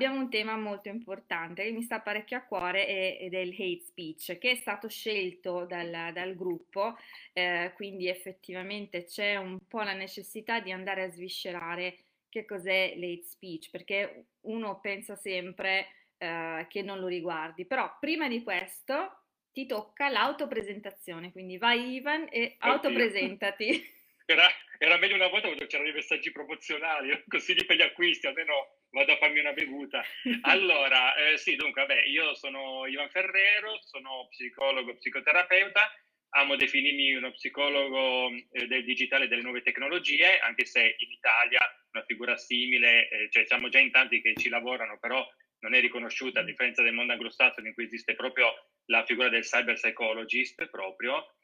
abbiamo un tema molto importante che mi sta parecchio a cuore ed è il hate speech, che è stato scelto dal, dal gruppo, eh, quindi effettivamente c'è un po' la necessità di andare a sviscerare che cos'è l'hate speech, perché uno pensa sempre eh, che non lo riguardi, però prima di questo ti tocca l'autopresentazione, quindi vai Ivan e autopresentati. Era, era meglio una volta quando c'erano i messaggi promozionali, consigli per gli acquisti, almeno vado a farmi una bevuta. Allora, eh, sì, dunque, vabbè, io sono Ivan Ferrero, sono psicologo, psicoterapeuta, amo definirmi uno psicologo eh, del digitale e delle nuove tecnologie, anche se in Italia una figura simile, eh, cioè siamo già in tanti che ci lavorano, però non è riconosciuta, a differenza del mondo anglosassone in cui esiste proprio la figura del cyber psychologist proprio.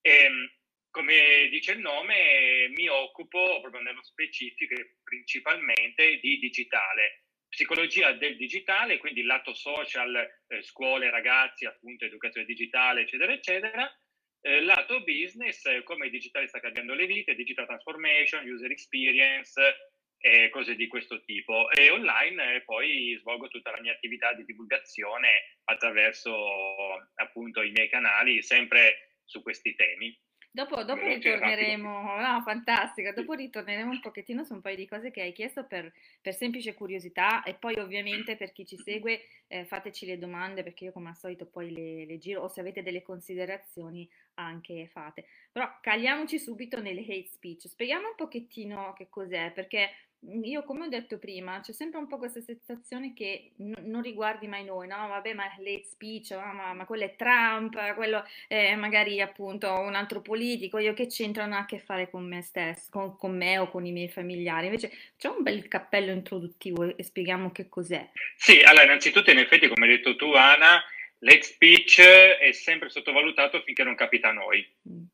E, ehm, come dice il nome, mi occupo proprio nello specifico principalmente di digitale, psicologia del digitale, quindi lato social, eh, scuole, ragazzi, appunto educazione digitale, eccetera, eccetera. Eh, lato business, eh, come il digitale sta cambiando le vite, digital transformation, user experience, e cose di questo tipo. E online eh, poi svolgo tutta la mia attività di divulgazione attraverso appunto i miei canali, sempre su questi temi. Dopo, dopo ritorneremo, no, fantastico, dopo ritorneremo un pochettino su un paio di cose che hai chiesto per, per semplice curiosità e poi ovviamente per chi ci segue eh, fateci le domande perché io come al solito poi le, le, giro o se avete delle considerazioni anche fate. Però caliamoci subito nelle hate speech, spieghiamo un pochettino che cos'è perché io come ho detto prima, c'è sempre un po' questa sensazione che n- non riguardi mai noi, no? Vabbè, ma l'hate speech, ma, ma, ma quello è Trump, quello è magari appunto un altro politico, io che c'entrano a che fare con me stesso, con, con me o con i miei familiari. Invece c'è un bel cappello introduttivo e spieghiamo che cos'è. Sì, allora innanzitutto in effetti come hai detto tu Ana, l'hate speech è sempre sottovalutato finché non capita a noi. Mm.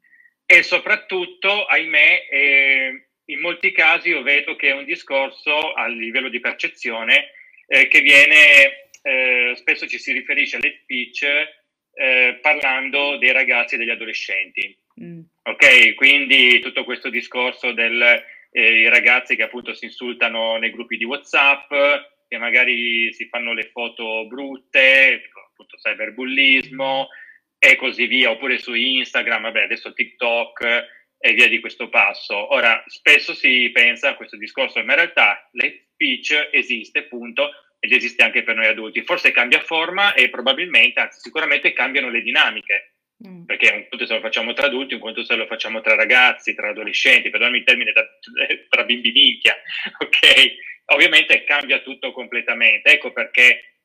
E soprattutto, ahimè, eh, in molti casi io vedo che è un discorso a livello di percezione eh, che viene, eh, spesso ci si riferisce alle speech eh, parlando dei ragazzi e degli adolescenti. Mm. Ok, quindi tutto questo discorso dei eh, ragazzi che appunto si insultano nei gruppi di WhatsApp, che magari si fanno le foto brutte, appunto cyberbullismo e così via, oppure su Instagram, vabbè, adesso TikTok e via di questo passo. Ora, spesso si pensa a questo discorso, ma in realtà l'hate speech esiste, punto, ed esiste anche per noi adulti. Forse cambia forma e probabilmente, anzi sicuramente cambiano le dinamiche, mm. perché un conto se lo facciamo tra adulti, un conto se lo facciamo tra ragazzi, tra adolescenti, perdonami il termine da, tra bimbi minchia, ok? Ovviamente cambia tutto completamente, ecco perché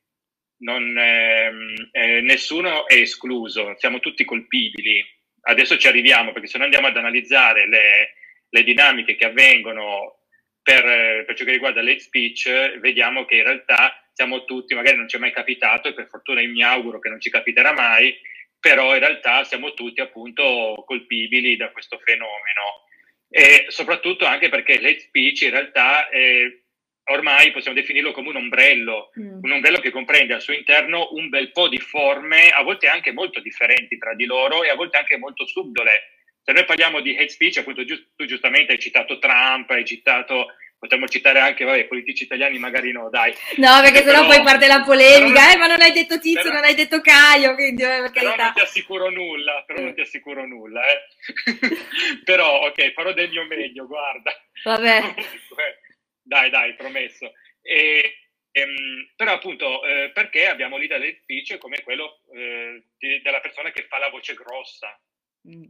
non, ehm, eh, nessuno è escluso, siamo tutti colpibili, adesso ci arriviamo, perché se noi andiamo ad analizzare le, le dinamiche che avvengono per, per, ciò che riguarda l'hate speech, vediamo che in realtà siamo tutti, magari non ci è mai capitato, e per fortuna mi auguro che non ci capiterà mai, però in realtà siamo tutti appunto colpibili da questo fenomeno. E soprattutto anche perché l'hate speech in realtà è, ormai possiamo definirlo come un ombrello, mm. un ombrello che comprende al suo interno un bel po' di forme, a volte anche molto differenti tra di loro e a volte anche molto subdole. Se noi parliamo di hate speech, appunto giust- tu giustamente hai citato Trump, hai citato potremmo citare anche vabbè, politici italiani, magari no, dai. No, perché sennò poi parte la polemica, però, eh, ma non hai detto Tizio, però, non hai detto Caio, quindi eh, però non ti assicuro nulla, però non ti assicuro nulla, eh. però, ok, farò del mio meglio, guarda. Vabbè. Dai, dai, promesso. E, ehm, però appunto eh, perché abbiamo lì delle speech come quello eh, di, della persona che fa la voce grossa. Mm.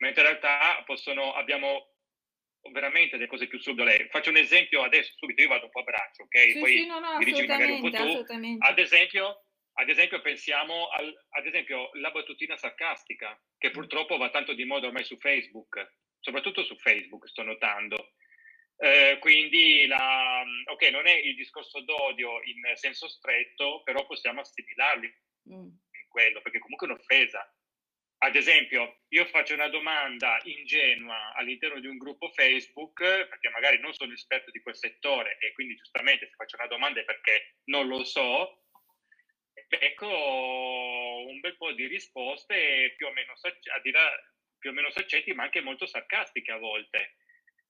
Mentre in realtà possono, abbiamo veramente delle cose più subdole. Faccio un esempio adesso, subito, io vado un po' a braccio, ok? Sì, Poi sì, no, no, dirigi magari un po' tu. Ad esempio, ad esempio pensiamo al, ad esempio la battutina sarcastica, che purtroppo va tanto di moda ormai su Facebook, soprattutto su Facebook sto notando. Eh, quindi, la, ok, non è il discorso d'odio in senso stretto, però possiamo assimilarli mm. in quello, perché comunque è un'offesa. Ad esempio, io faccio una domanda ingenua all'interno di un gruppo Facebook, perché magari non sono esperto di quel settore e quindi giustamente se faccio una domanda è perché non lo so, ecco un bel po' di risposte più o meno, più o meno saccenti, ma anche molto sarcastiche a volte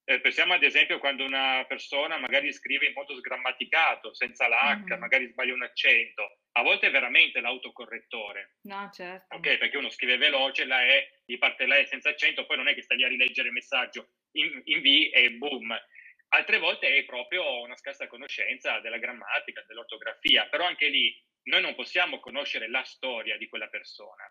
eh, pensiamo ad esempio quando una persona magari scrive in modo sgrammaticato, senza l'H, mm-hmm. magari sbaglia un accento, a volte è veramente l'autocorrettore. No, certo. Ok, perché uno scrive veloce, la E, gli parte la E senza accento, poi non è che sta lì a rileggere il messaggio in, in V e boom. Altre volte è proprio una scarsa conoscenza della grammatica, dell'ortografia, però anche lì noi non possiamo conoscere la storia di quella persona.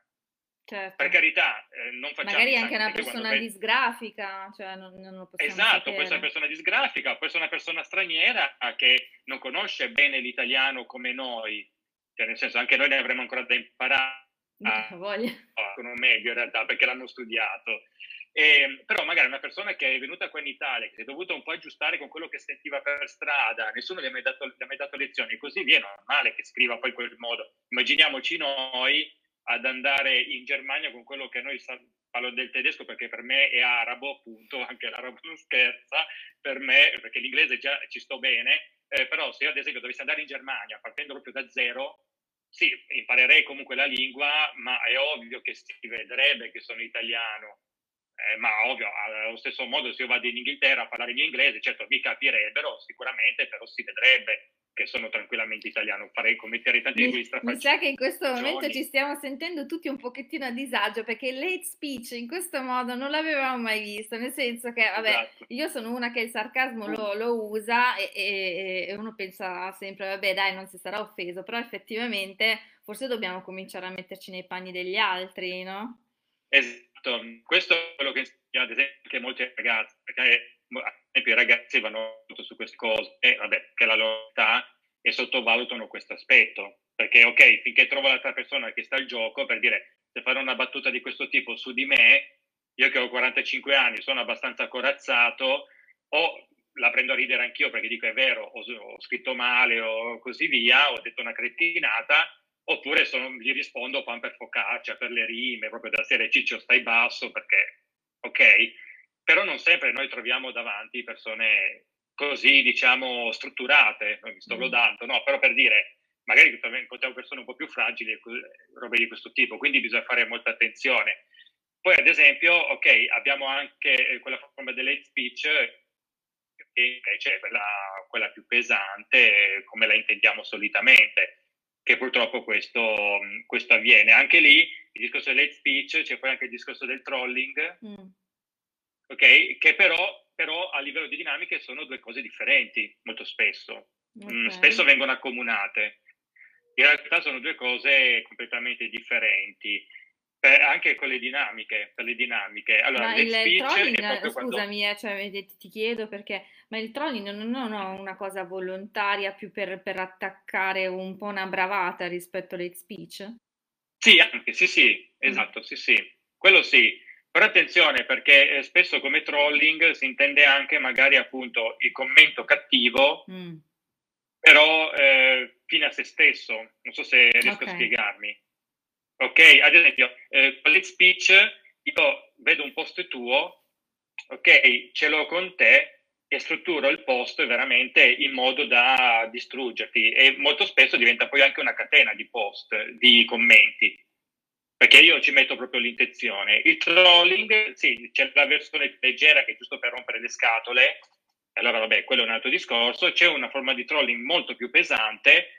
Certo. Per carità, eh, non facciamo... Magari anche una persona vedi... disgrafica, cioè non, non lo possiamo Esatto, sapere. può essere una persona disgrafica, può essere una persona straniera che non conosce bene l'italiano come noi, cioè nel senso anche noi ne avremo ancora da imparare. A, voglia. Sono meglio in realtà perché l'hanno studiato. E, ehm, però magari una persona che è venuta qua in Italia, che si è dovuta un po' aggiustare con quello che sentiva per strada, nessuno gli ha mai dato, gli ha mai dato lezioni, così via, è normale che scriva poi in quel modo. Immaginiamoci noi ad andare in Germania con quello che noi sa- parlo del tedesco perché per me è arabo, appunto, anche l'arabo non scherza, per me, perché l'inglese già ci sto bene, eh, però se io ad esempio dovessi andare in Germania partendo proprio da zero, sì, imparerei comunque la lingua, ma è ovvio che si vedrebbe che sono italiano. Eh, ma ovvio, allo stesso modo se io vado in Inghilterra a parlare in inglese, certo mi capirebbero sicuramente, però si vedrebbe che sono tranquillamente italiano, farei commettere tanti mi, di Mi sa che in questo momento ci stiamo sentendo tutti un pochettino a disagio perché il late speech in questo modo non l'avevamo mai visto, nel senso che, vabbè, esatto. io sono una che il sarcasmo lo, lo usa e, e, e, uno pensa sempre, vabbè dai, non si sarà offeso, però effettivamente forse dobbiamo cominciare a metterci nei panni degli altri, no? Esatto, questo è quello che ad esempio anche molti ragazzi, perché esempio i ragazzi vanno su queste cose, e vabbè, che la loro età e sottovalutano questo aspetto, perché ok, finché trovo l'altra persona che sta al gioco, per dire, se fare una battuta di questo tipo su di me, io che ho 45 anni, sono abbastanza corazzato, o la prendo a ridere anch'io perché dico è vero, ho, ho scritto male o così via, ho detto una cretinata, oppure sono, gli rispondo pan per focaccia, per le rime, proprio da serie ciccio stai basso, perché ok, però non sempre noi troviamo davanti persone così, diciamo, strutturate, non mi sto mm. lodando, no, però per dire, magari incontriamo persone un po' più fragili robe di questo tipo, quindi bisogna fare molta attenzione. Poi, ad esempio, ok, abbiamo anche quella forma dell'hate speech, che invece è quella, quella più pesante, come la intendiamo solitamente, che purtroppo questo, questo avviene. Anche lì, il discorso dell'hate speech, c'è poi anche il discorso del trolling, mm ok? Che però, però, a livello di dinamiche sono due cose differenti molto spesso, mm, okay. mm, spesso vengono accomunate. In realtà sono due cose completamente differenti. Per, anche con le dinamiche, per le dinamiche. Allora, ma il, trolling, scusami, quando... eh, cioè, ti chiedo perché, ma il trolling non, non è una cosa volontaria più per, per, attaccare un po' una bravata rispetto all'hate speech? Sì, anche, sì, sì, mm. esatto, mm. sì, sì, quello sì. Però attenzione perché eh, spesso come trolling si intende anche magari appunto il commento cattivo, mm. però eh, fine a se stesso. Non so se riesco okay. a spiegarmi. Ok, ad esempio, eh, con speech io vedo un post tuo, ok, ce l'ho con te e strutturo il post veramente in modo da distruggerti e molto spesso diventa poi anche una catena di post, di commenti perché io ci metto proprio l'intenzione. Il trolling, sì, c'è la versione leggera che è giusto per rompere le scatole, allora vabbè, quello è un altro discorso. C'è una forma di trolling molto più pesante,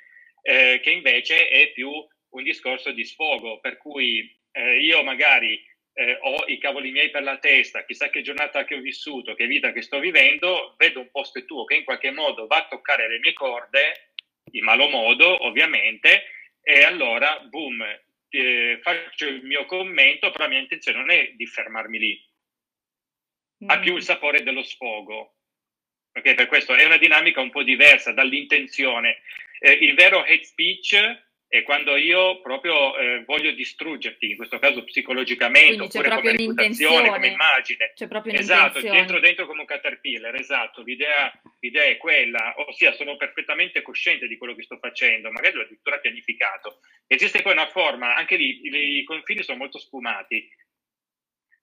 eh, che invece è più un discorso di sfogo, per cui eh, io magari eh, ho i cavoli miei per la testa, chissà che giornata che ho vissuto, che vita che sto vivendo, vedo un post tuo che in qualche modo va a toccare le mie corde, in malo modo ovviamente, e allora, boom, eh, faccio il mio commento, però la mia intenzione non è di fermarmi lì, mm. ha più il sapore dello sfogo. Okay, per questo è una dinamica un po' diversa dall'intenzione. Eh, il vero hate speech è quando io proprio eh, voglio distruggerti, in questo caso psicologicamente, Quindi oppure come reputazione, come immagine. C'è proprio esatto, dentro dentro come un caterpillar, esatto, l'idea, l'idea, è quella, ossia sono perfettamente cosciente di quello che sto facendo, magari l'ho addirittura pianificato. Esiste poi una forma, anche lì i, i confini sono molto sfumati,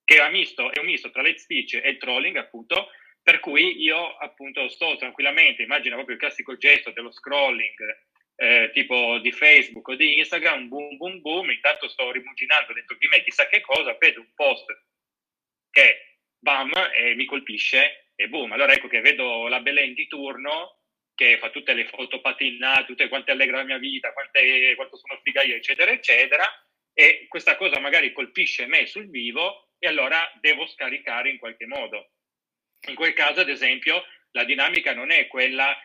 che è un misto, è un misto tra l'hate speech e il trolling, appunto, per cui io appunto sto tranquillamente, immagino proprio il classico gesto dello scrolling, eh, tipo di Facebook o di Instagram, boom boom boom, intanto sto rimuginando dentro di me chissà che cosa, vedo un post che bam e mi colpisce e boom, allora ecco che vedo la Belen di turno che fa tutte le foto patinate, tutte quante allegra la mia vita, quante, quanto sono figa eccetera, eccetera, e questa cosa magari colpisce me sul vivo e allora devo scaricare in qualche modo. In quel caso, ad esempio, la dinamica non è quella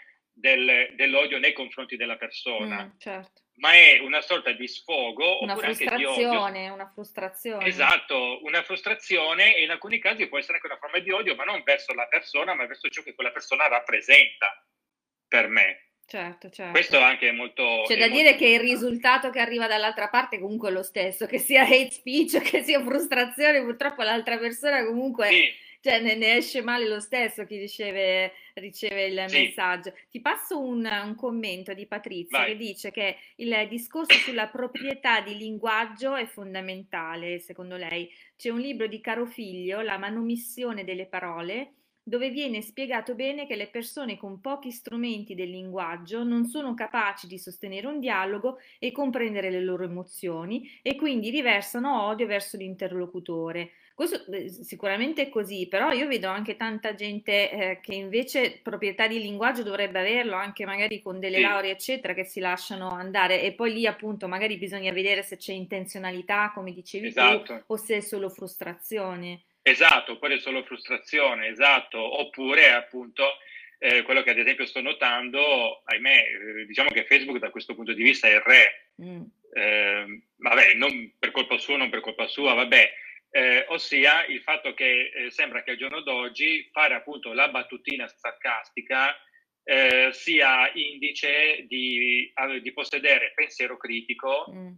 del, dell'odio nei confronti della persona, mm, certo. ma è una sorta di sfogo una frustrazione, una frustrazione. Esatto, una frustrazione e in alcuni casi può essere anche una forma di odio, ma non verso la persona, ma verso ciò che quella persona rappresenta per me. Certo, certo. Questo anche è molto... C'è da molto dire che il risultato che arriva dall'altra parte comunque è lo stesso, che sia hate speech, che sia frustrazione, purtroppo l'altra persona comunque... Sì cioè ne, ne, esce male lo stesso chi riceve, riceve il sì. messaggio. Ti passo un, un commento di Patrizia Vai. che dice che il discorso sulla proprietà di linguaggio è fondamentale, secondo lei. C'è un libro di Caro Figlio, La manomissione delle parole, dove viene spiegato bene che le persone con pochi strumenti del linguaggio non sono capaci di sostenere un dialogo e comprendere le loro emozioni e quindi riversano odio verso l'interlocutore. Questo sicuramente è così, però io vedo anche tanta gente eh, che invece proprietà di linguaggio dovrebbe averlo, anche magari con delle sì. lauree, eccetera, che si lasciano andare e poi lì appunto magari bisogna vedere se c'è intenzionalità, come dicevi esatto. tu, o se è solo frustrazione. Esatto, oppure è solo frustrazione, esatto, oppure appunto eh, quello che ad esempio sto notando, ahimè, eh, diciamo che Facebook da questo punto di vista è il re. Mm. Eh, vabbè, non per colpa sua, non per colpa sua, vabbè, eh, ossia il fatto che eh, sembra che al giorno d'oggi fare appunto la battutina sarcastica eh, sia indice di, di, possedere pensiero critico mm.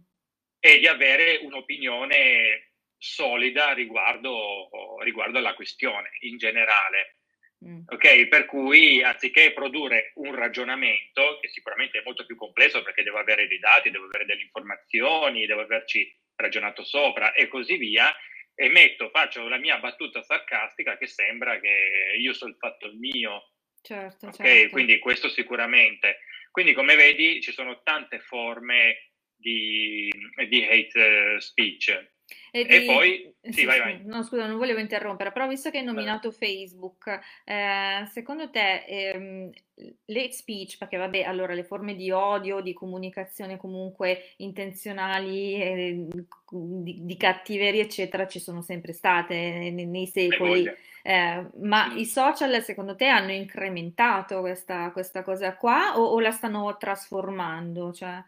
e di avere un'opinione solida riguardo, riguardo alla questione in generale. Mm. Ok, per cui anziché produrre un ragionamento, che sicuramente è molto più complesso perché devo avere dei dati, devo avere delle informazioni, devo averci ragionato sopra e così via, e metto, faccio la mia battuta sarcastica che sembra che io sono fatto il mio. Certo, ok, certo. quindi questo sicuramente. Quindi come vedi ci sono tante forme di, di hate speech. E, e di... poi, sì, sì, vai, vai. No, scusa, non volevo interrompere, però visto che hai nominato Facebook, eh, secondo te ehm, l'hate speech, perché vabbè, allora le forme di odio, di comunicazione comunque intenzionali, eh, di, di, cattiveria, eccetera, ci sono sempre state nei, nei secoli. Eh, ma sì. i social secondo te hanno incrementato questa, questa cosa qua o, o, la stanno trasformando? Cioè...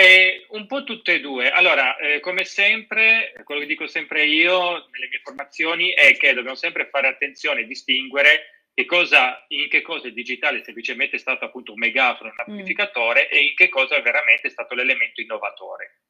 Eh, un po' tutte e due. Allora, eh, come sempre, quello che dico sempre io nelle mie formazioni è che dobbiamo sempre fare attenzione e distinguere che cosa, in che cosa il digitale semplicemente è stato appunto un megafono, un mm. amplificatore mm. e in che cosa veramente è stato l'elemento innovatore.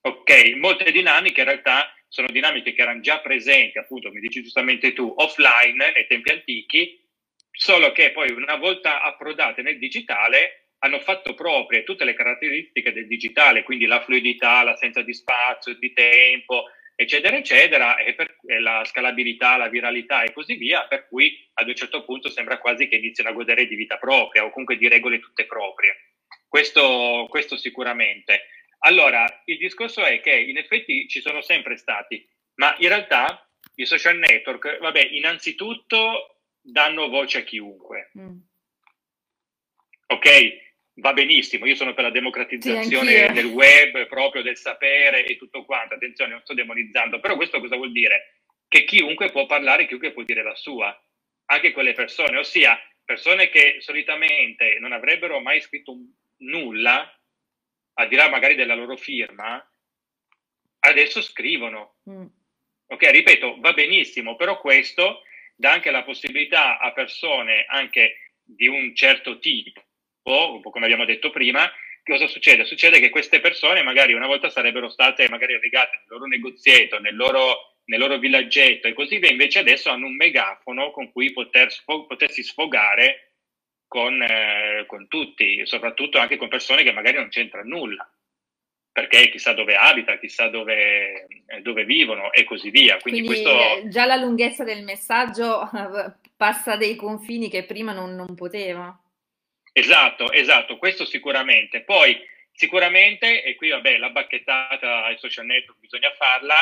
Ok, molte dinamiche in realtà sono dinamiche che erano già presenti, appunto, mi dici giustamente tu, offline nei tempi antichi, solo che poi una volta approdate nel digitale hanno fatto proprie tutte le caratteristiche del digitale, quindi la fluidità, l'assenza di spazio, di tempo, eccetera, eccetera, e, per, e la scalabilità, la viralità e così via, per cui ad un certo punto sembra quasi che iniziano a godere di vita propria o comunque di regole tutte proprie. Questo, questo sicuramente. Allora, il discorso è che in effetti ci sono sempre stati, ma in realtà i social network, vabbè, innanzitutto danno voce a chiunque. Mm. Ok? Va benissimo, io sono per la democratizzazione sì, del web, proprio del sapere e tutto quanto, attenzione, non sto demonizzando, però questo cosa vuol dire? Che chiunque può parlare, chiunque può dire la sua, anche quelle persone, ossia persone che solitamente non avrebbero mai scritto nulla, al di là magari della loro firma, adesso scrivono. Mm. Ok, ripeto, va benissimo, però questo dà anche la possibilità a persone anche di un certo tipo un po' come abbiamo detto prima, cosa succede? Succede che queste persone magari una volta sarebbero state magari legate nel loro negozietto, nel loro, nel loro villaggetto e così via, invece adesso hanno un megafono con cui poter, potersi sfogare con, eh, con tutti, soprattutto anche con persone che magari non c'entrano nulla perché chissà dove abita, chissà dove, eh, dove, vivono e così via. Quindi, Quindi questo... già la lunghezza del messaggio passa dei confini che prima non, non poteva. Esatto, esatto, questo sicuramente. Poi sicuramente, e qui vabbè, la bacchettata ai social network bisogna farla,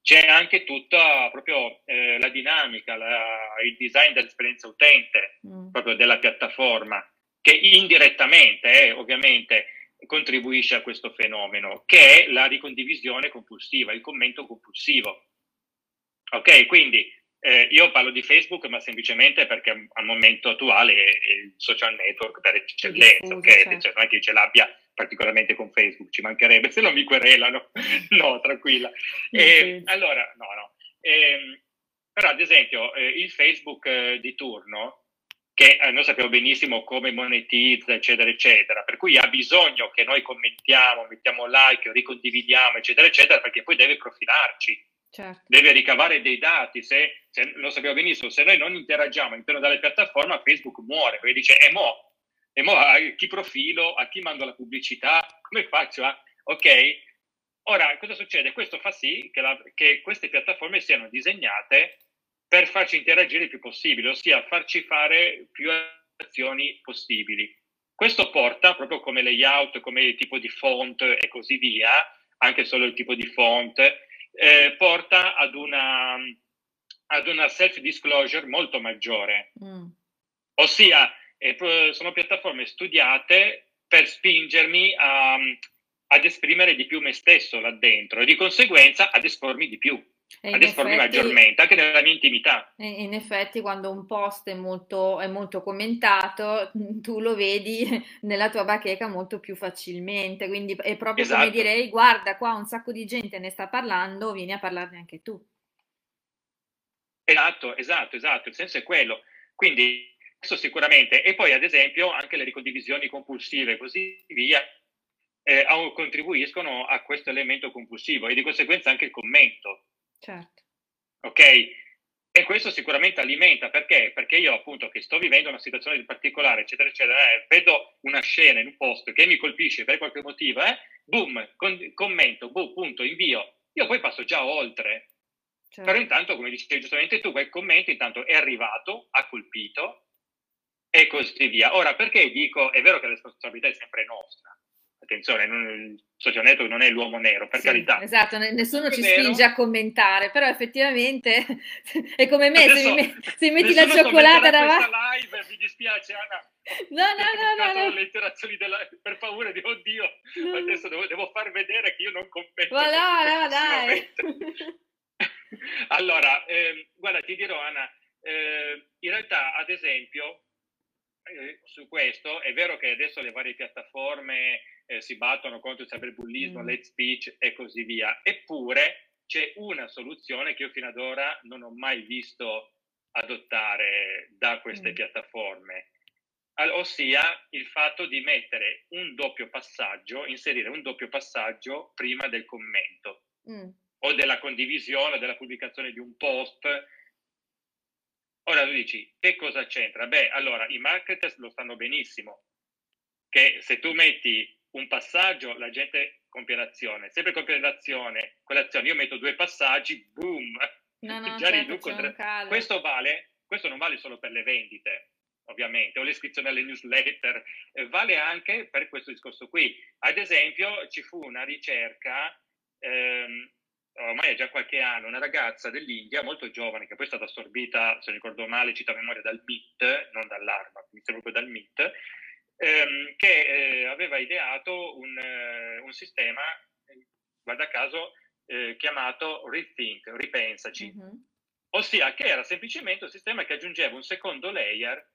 c'è anche tutta proprio eh, la dinamica, la, il design dell'esperienza utente, mm. proprio della piattaforma, che indirettamente, eh, ovviamente, contribuisce a questo fenomeno, che è la ricondivisione compulsiva, il commento compulsivo. Ok, quindi eh, io parlo di Facebook, ma semplicemente perché al momento attuale è il social network per eccellenza, ok? Cioè, non è che ce l'abbia particolarmente con Facebook, ci mancherebbe, se non mi querelano. no, tranquilla. E, allora, no, no. E, ehm, però, ad esempio, eh, il Facebook eh, di turno, che eh, noi sappiamo benissimo come monetizza, eccetera, eccetera, per cui ha bisogno che noi commentiamo, mettiamo like, ricondividiamo, eccetera, eccetera, perché poi deve profilarci. Certo. Deve ricavare dei dati, se, se, lo sappiamo benissimo, se noi non interagiamo all'interno della piattaforma, Facebook muore, perché dice, e mo, e mo a chi profilo, a chi mando la pubblicità, come faccio a... Ok? Ora, cosa succede? Questo fa sì che, la, che queste piattaforme siano disegnate per farci interagire il più possibile, ossia farci fare più azioni possibili. Questo porta, proprio come layout, come tipo di font e così via, anche solo il tipo di font, eh, porta ad una, ad una self-disclosure molto maggiore. Mm. Ossia, eh, sono piattaforme studiate per spingermi a, ad esprimere di più me stesso là dentro e di conseguenza ad espormi di più espormi maggiormente, anche nella mia intimità. In effetti, quando un post è molto, è molto, commentato, tu lo vedi nella tua bacheca molto più facilmente. Quindi è proprio esatto. come dire: guarda, qua un sacco di gente ne sta parlando, vieni a parlarne anche tu. Esatto, esatto, esatto. Il senso è quello. Quindi, questo sicuramente. E poi, ad esempio, anche le ricondivisioni compulsive e così via. Eh, contribuiscono a questo elemento compulsivo e di conseguenza anche il commento Certo. Ok? E questo sicuramente alimenta, perché? Perché io appunto che sto vivendo una situazione di particolare, eccetera, eccetera, eh, vedo una scena in un post che mi colpisce per qualche motivo, eh, boom, con, commento, boom, punto, invio. Io poi passo già oltre. Certo. Però intanto, come dicevi giustamente tu, quel commento intanto è arrivato, ha colpito e così via. Ora, perché dico, è vero che la responsabilità è sempre nostra, attenzione, non, il social network non è l'uomo nero, per sì, carità. Esatto, nessuno ci nero. spinge a commentare, però effettivamente è come me, Adesso, se, mi, se metti la cioccolata davanti... live, mi dispiace Anna. No, no, no, no, no. della... per paura di oddio, no. adesso devo, devo, far vedere che io non commento. Ma no, no, dai. allora, eh, guarda, ti dirò Anna, eh, in realtà ad esempio eh, su questo è vero che adesso le varie piattaforme eh, si battono contro il cyberbullismo, mm. l'hate speech e così via. Eppure c'è una soluzione che io fino ad ora non ho mai visto adottare da queste mm. piattaforme, ossia il fatto di mettere un doppio passaggio, inserire un doppio passaggio prima del commento mm. o della condivisione, della pubblicazione di un post. Ora tu dici, che cosa c'entra? Beh, allora i marketers lo sanno benissimo, che se tu metti un passaggio, la gente compie l'azione. Sempre compie l'azione, quell'azione, io metto due passaggi, boom, no, no, già certo, riduco. Tre... Questo vale, questo non vale solo per le vendite, ovviamente, o l'iscrizione alle newsletter, eh, vale anche per questo discorso qui. Ad esempio, ci fu una ricerca, ehm, ormai è già qualche anno, una ragazza dell'India molto giovane, che poi è stata assorbita, se non ricordo male, cita a memoria, dal MIT, non dall'ARMA, mi sembra proprio dal MIT, ehm, che eh, aveva ideato un, eh, un, sistema, guarda caso, eh, chiamato Rethink, ripensaci, mm-hmm. ossia che era semplicemente un sistema che aggiungeva un secondo layer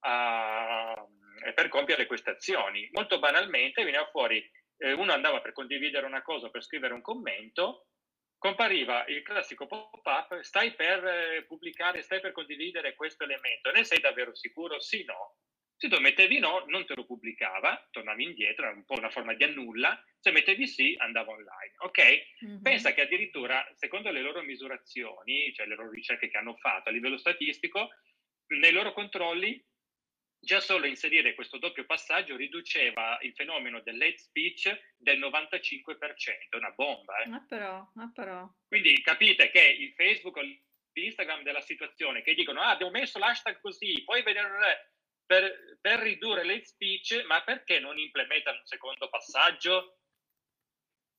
a, per compiere queste azioni. Molto banalmente veniva fuori, eh, uno andava per condividere una cosa, per scrivere un commento, compariva il classico pop-up, stai per eh, pubblicare, stai per condividere questo elemento, ne sei davvero sicuro? Sì, no. Se tu mettevi no, non te lo pubblicava, tornavi indietro, era un po' una forma di annulla, se mettevi sì, andava online. Ok? Mm-hmm. Pensa che addirittura, secondo le loro misurazioni, cioè le loro ricerche che hanno fatto a livello statistico, nei loro controlli, già solo inserire questo doppio passaggio riduceva il fenomeno dell'hate speech del 95%, una bomba. Eh? Ah, però, ah, però. Quindi capite che il Facebook o l'Instagram della situazione, che dicono, ah, abbiamo messo l'hashtag così, poi vedere per, per ridurre l'hate speech, ma perché non implementano un secondo passaggio?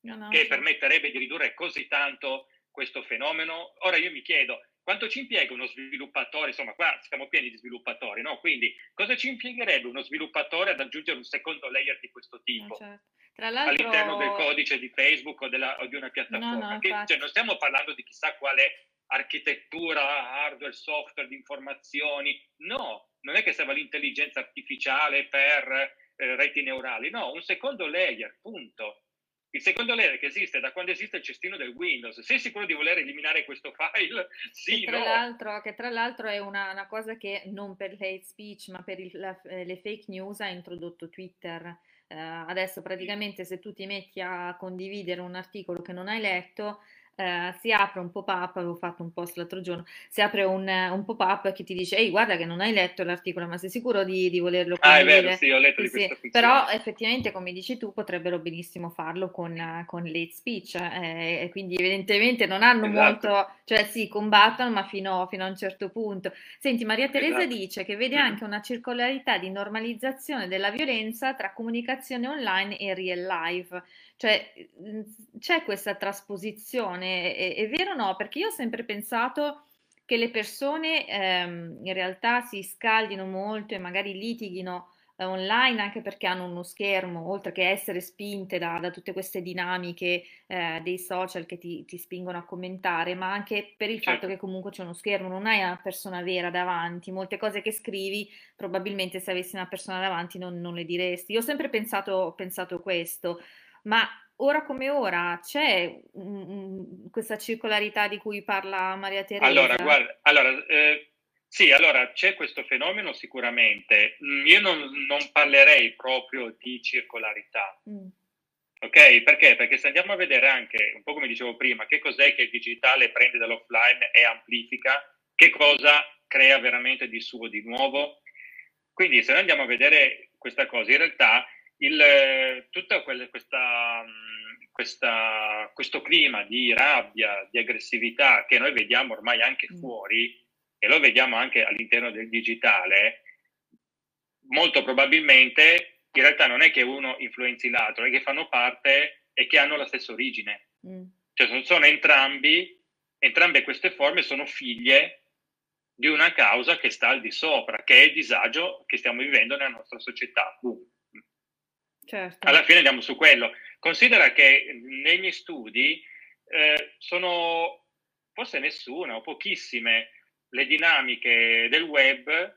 no, no, che permetterebbe di ridurre così tanto questo fenomeno. Ora io mi chiedo, quanto ci impiega uno sviluppatore? Insomma, qua siamo pieni di sviluppatori, no? Quindi cosa ci impiegherebbe uno sviluppatore ad aggiungere un secondo layer di questo tipo? certo. All'interno del codice di Facebook o, della, o di una piattaforma. No, che, cioè, non stiamo parlando di chissà quale architettura, hardware, software di informazioni. No, non è che serve l'intelligenza artificiale per eh, reti neurali, no, un secondo layer, punto. Il secondo layer che esiste da quando esiste il cestino del Windows. Sei sicuro di voler eliminare questo file? Sì, che tra, no. l'altro, che tra l'altro è una, una, cosa che non per hate speech, ma per il, la, eh, le fake news ha introdotto Twitter. Uh, adesso praticamente se tu ti metti a condividere un articolo che non hai letto, eh, si apre un pop-up, avevo fatto un post l'altro giorno, si apre un, un pop-up che ti dice, ehi guarda che non hai letto l'articolo, ma sei sicuro di, di volerlo condividere? Ah è vero, sì, ho letto sì, di sì. Però effettivamente, come dici tu, potrebbero benissimo farlo con, con late speech, eh, e quindi evidentemente non hanno esatto. molto, cioè sì, combattono, ma fino, fino, a un certo punto. Senti, Maria Teresa esatto. dice che vede anche una circolarità di normalizzazione della violenza tra comunicazione online e real life. Cioè, mhmm, c'è questa trasposizione, è, è vero o no? Perché io ho sempre pensato che le persone ehm, in realtà si scaldino molto e magari litighino eh, online anche perché hanno uno schermo, oltre che essere spinte da, da tutte queste dinamiche eh, dei social che ti, ti, spingono a commentare, ma anche per il certo. fatto che comunque c'è uno schermo, non hai una persona vera davanti, molte cose che scrivi probabilmente se avessi una persona davanti non, non le diresti. Io ho sempre pensato, pensato questo. Ma ora come ora c'è um, questa circolarità di cui parla Maria Teresa? Allora, guarda, allora, eh, sì, allora c'è questo fenomeno sicuramente. Mm, io non, non parlerei proprio di circolarità. Mm. Ok? Perché? Perché se andiamo a vedere anche, un po' come dicevo prima, che cos'è che il digitale prende dall'offline e amplifica, che cosa crea veramente di suo, di nuovo. Quindi se noi andiamo a vedere questa cosa, in realtà il, tutto quel, questa, questa, questo clima di rabbia, di aggressività che noi vediamo ormai anche mm. fuori e lo vediamo anche all'interno del digitale, molto probabilmente in realtà non è che uno influenzi l'altro, è che fanno parte e che hanno la stessa origine. Mm. Cioè sono entrambi, entrambe queste forme sono figlie di una causa che sta al di sopra, che è il disagio che stiamo vivendo nella nostra società. Boom. Certo. Alla fine andiamo su quello. Considera che nei miei studi eh, sono forse nessuna o pochissime le dinamiche del web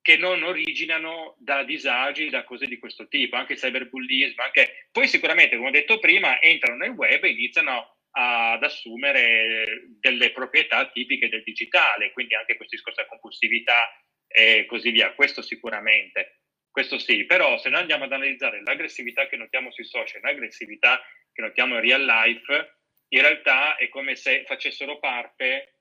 che non originano da disagi, da cose di questo tipo, anche il cyberbullismo, anche... poi sicuramente, come ho detto prima, entrano nel web e iniziano ad assumere delle proprietà tipiche del digitale, quindi anche questo discorso della compulsività e così via, questo sicuramente. Questo sì, però se noi andiamo ad analizzare l'aggressività che notiamo sui social, l'aggressività che notiamo in real life, in realtà è come se facessero parte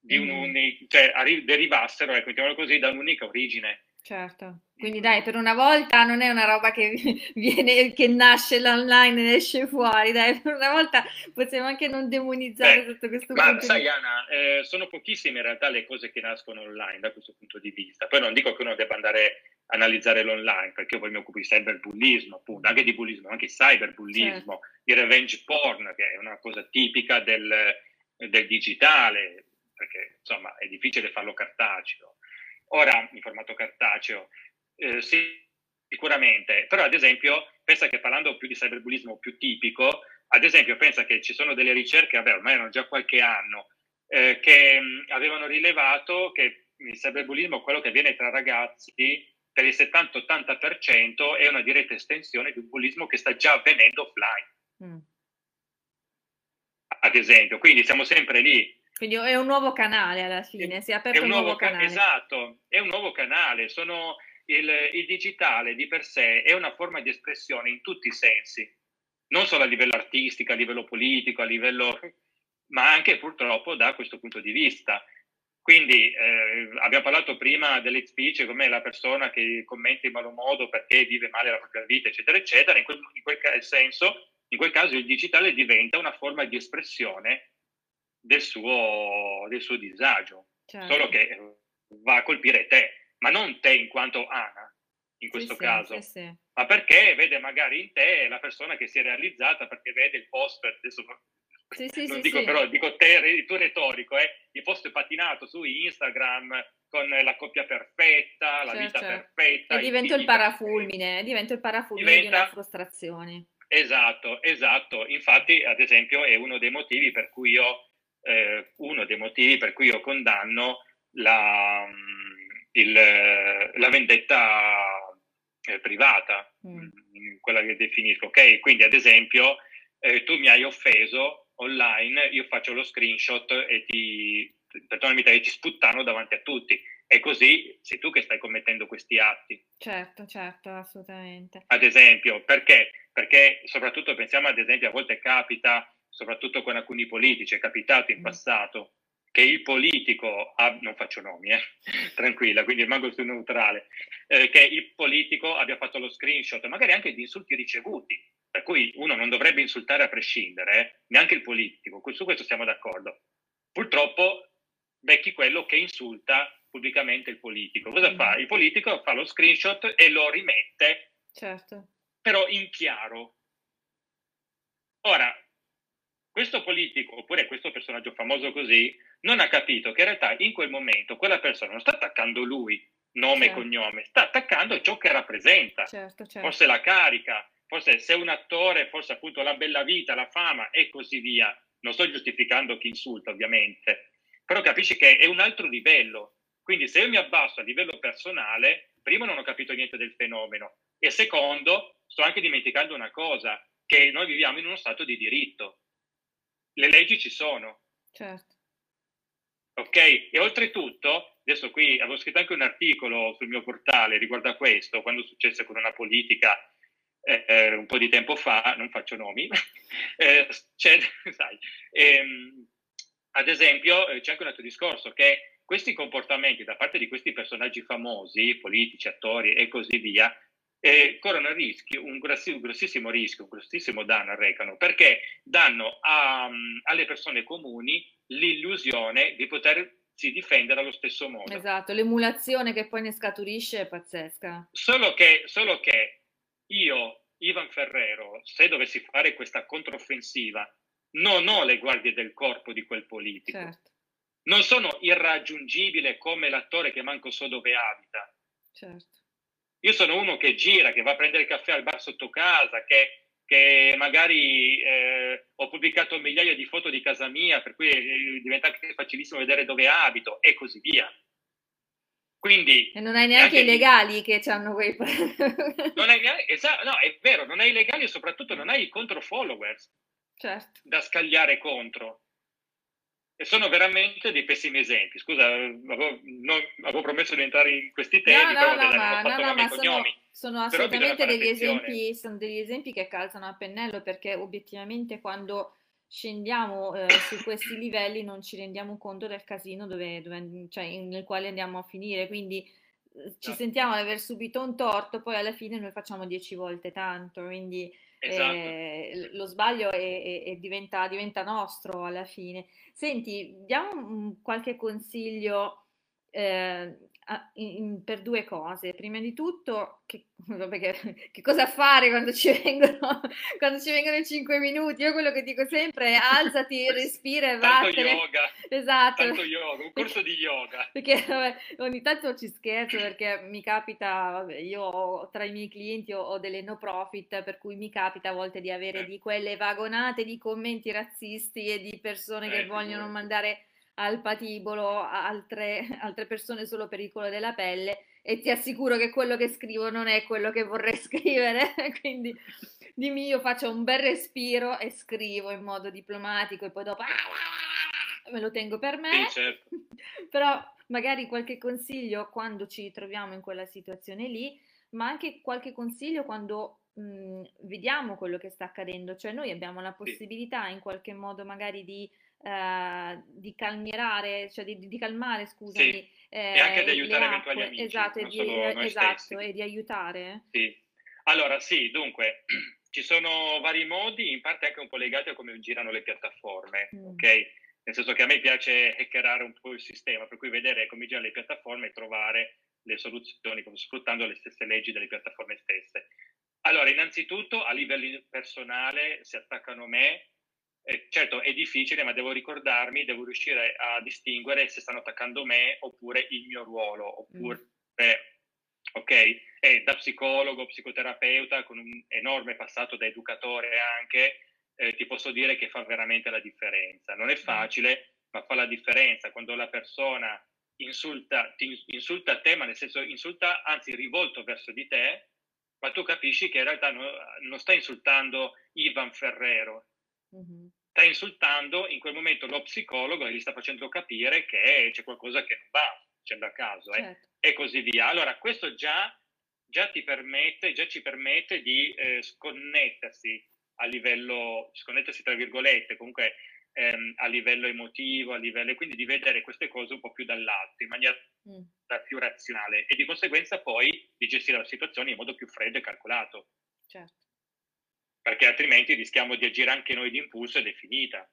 di mm. un'unica, cioè arri- derivassero, ecco, diciamolo così, da un'unica origine. Certo, quindi dai, per una volta non è una roba che viene, che nasce online e esce fuori, dai, per una volta possiamo anche non demonizzare sotto questo ma punto. Ma sai Anna, eh, sono pochissime in realtà le cose che nascono online da questo punto di vista. Poi non dico che uno debba andare a analizzare l'online, perché io poi mi occupo di cyberbullismo, appunto, anche di bullismo, anche cyberbullismo, certo. di revenge porn, che è una cosa tipica del, del digitale, perché insomma è difficile farlo cartaceo Ora, in formato cartaceo, eh, sì, sicuramente, però ad esempio, pensa che parlando più di cyberbullismo più tipico, ad esempio pensa che ci sono delle ricerche, vabbè ormai erano già qualche anno, eh, che mh, avevano rilevato che il cyberbullismo, quello che avviene tra ragazzi, per il 70-80% è una diretta estensione di un bullismo che sta già avvenendo offline. Mm. Ad esempio, quindi siamo sempre lì quindi è un nuovo canale alla fine, si è aperto è un, nuovo, nuovo canale. Esatto, è un nuovo canale. Sono il, il, digitale di per sé è una forma di espressione in tutti i sensi, non solo a livello artistico, a livello politico, a livello, ma anche purtroppo da questo punto di vista. Quindi eh, abbiamo parlato prima dell'hate speech come la persona che commenta in malo modo perché vive male la propria vita, eccetera, eccetera. In quel, in quel senso, in quel caso il digitale diventa una forma di espressione del suo, del suo disagio, certo. solo che va a colpire te, ma non te in quanto Ana, in questo sì, caso. Sì, sì. ma perché vede magari in te la persona che si è realizzata, perché vede il post, adesso non dico però, dico te, il tuo retorico, eh, il post patinato su Instagram con la coppia perfetta, la certo, vita certo. perfetta. E divento il parafulmine, divento il parafulmine diventa... di una frustrazione. Esatto, esatto. Infatti, ad esempio, è uno dei motivi per cui io, eh, uno dei motivi per cui io condanno la, il, la vendetta eh, privata, mm. quella che definisco. Ok, quindi ad esempio, eh, tu mi hai offeso online, io faccio lo screenshot e ti, perdonami, ti sputtano davanti a tutti. E così sei tu che stai commettendo questi atti. Certo, certo, assolutamente. Ad esempio, perché? Perché soprattutto pensiamo ad esempio, a volte capita, soprattutto con alcuni politici, è capitato in mm. passato che il politico, ah, non faccio nomi, eh, tranquilla, quindi rimango sul neutrale, eh, che il politico abbia fatto lo screenshot, magari anche di insulti ricevuti, per cui uno non dovrebbe insultare a prescindere, eh, neanche il politico, su questo siamo d'accordo. Purtroppo becchi quello che insulta pubblicamente il politico. Cosa mm. fa? Il politico fa lo screenshot e lo rimette, certo. però in chiaro. Ora, questo politico, oppure questo personaggio famoso così, non ha capito che in realtà in quel momento quella persona non sta attaccando lui, nome certo. e cognome, sta attaccando ciò che rappresenta. Certo, certo. Forse la carica, forse se un attore, forse appunto la bella vita, la fama e così via. Non sto giustificando chi insulta, ovviamente, però capisci che è un altro livello. Quindi se io mi abbasso a livello personale, primo non ho capito niente del fenomeno e secondo sto anche dimenticando una cosa, che noi viviamo in uno stato di diritto. Le leggi ci sono. Certo. Ok? E oltretutto, adesso qui avevo scritto anche un articolo sul mio portale riguardo a questo, quando successe con una politica eh, eh, un po' di tempo fa, non faccio nomi, eh, c'è, sai, ehm, ad esempio eh, c'è anche un altro discorso che questi comportamenti da parte di questi personaggi famosi, politici, attori e così via, eh, corrono a rischio, un, grossi, un, grossissimo rischio, un grossissimo danno arrecano, perché danno a, alle persone comuni l'illusione di potersi difendere allo stesso modo. Esatto, l'emulazione che poi ne scaturisce è pazzesca. Solo che, solo che io, Ivan Ferrero, se dovessi fare questa controffensiva, non ho le guardie del corpo di quel politico. Certo. Non sono irraggiungibile come l'attore che manco so dove abita. Certo. Io sono uno che gira, che va a prendere il caffè al bar sotto casa, che, che magari eh, ho pubblicato migliaia di foto di casa mia, per cui eh, diventa anche facilissimo vedere dove abito e così via. Quindi, e non hai neanche i legali di... che hanno quei non hai neanche, esatto, no, è vero, non hai i legali e soprattutto non hai i contro followers certo. da scagliare contro. E sono veramente dei pessimi esempi. Scusa, avevo, non, avevo promesso di entrare in questi temi, no, no, no, ma, no, no, ma sono, sono, assolutamente degli esempi, sono degli esempi che calzano a pennello perché obiettivamente quando scendiamo eh, su questi livelli non ci rendiamo conto del casino dove, dove, cioè, nel quale andiamo a finire. Quindi eh, ci sentiamo di aver subito un torto, poi alla fine noi facciamo dieci volte tanto. Quindi Esatto. Eh, lo sbaglio è, è, diventa, diventa, nostro alla fine. Senti, diamo qualche consiglio eh, per due cose. Prima di tutto, che, che, che cosa fare quando ci, vengono, quando ci vengono i 5 minuti? Io quello che dico sempre è alzati, respira e vattene. Tanto yoga. Esatto. Tanto yoga, un corso di yoga. Perché vabbè, ogni tanto ci scherzo perché mi capita, vabbè, io tra i miei clienti ho, ho, delle no profit, per cui mi capita a volte di avere eh. di quelle vagonate di commenti razzisti e di persone che eh, vogliono mandare al patibolo altre, altre persone solo per il colore della pelle e ti assicuro che quello che scrivo non è quello che vorrei scrivere, quindi dimmi io faccio un bel respiro e scrivo in modo diplomatico e poi dopo me lo tengo per me, sì, certo. però magari qualche consiglio quando ci troviamo in quella situazione lì, ma anche qualche consiglio quando mh, vediamo quello che sta accadendo, cioè noi abbiamo la possibilità in qualche modo magari di Uh, di calmierare, cioè di, di calmare, scusami. Sì, eh, e anche di aiutare eventuali amici. Esatto, e di, esatto e di, aiutare. Sì. Allora, sì, dunque, ci sono vari modi, in parte anche un po' legati a come girano le piattaforme, mm. ok? Nel senso che a me piace hackerare un po' il sistema, per cui vedere come girano le piattaforme e trovare le soluzioni sfruttando le stesse leggi delle piattaforme stesse. Allora, innanzitutto a livello personale si attaccano a me, eh, certo è difficile, ma devo ricordarmi, devo riuscire a distinguere se stanno attaccando me oppure il mio ruolo, oppure, mm. ok? E da psicologo, psicoterapeuta, con un enorme passato da educatore anche, eh, ti posso dire che fa veramente la differenza. Non è mm. facile, ma fa la differenza quando la persona insulta, ti insulta a te, ma nel senso insulta, anzi rivolto verso di te, ma tu capisci che in realtà no, non sta insultando Ivan Ferrero, mm-hmm. sta insultando in quel momento lo psicologo e gli sta facendo capire che c'è qualcosa che non va, facendo a caso, eh, certo. e così via. Allora, questo già, già ti permette, già ci permette di eh, sconnettersi a livello, sconnettersi tra virgolette, comunque ehm, a livello emotivo, a livello, quindi di vedere queste cose un po' più dall'alto, in maniera mm. più razionale e di conseguenza poi di gestire la situazione in modo più freddo e calcolato. Certo. Perché altrimenti rischiamo di agire anche noi di impulso ed è finita.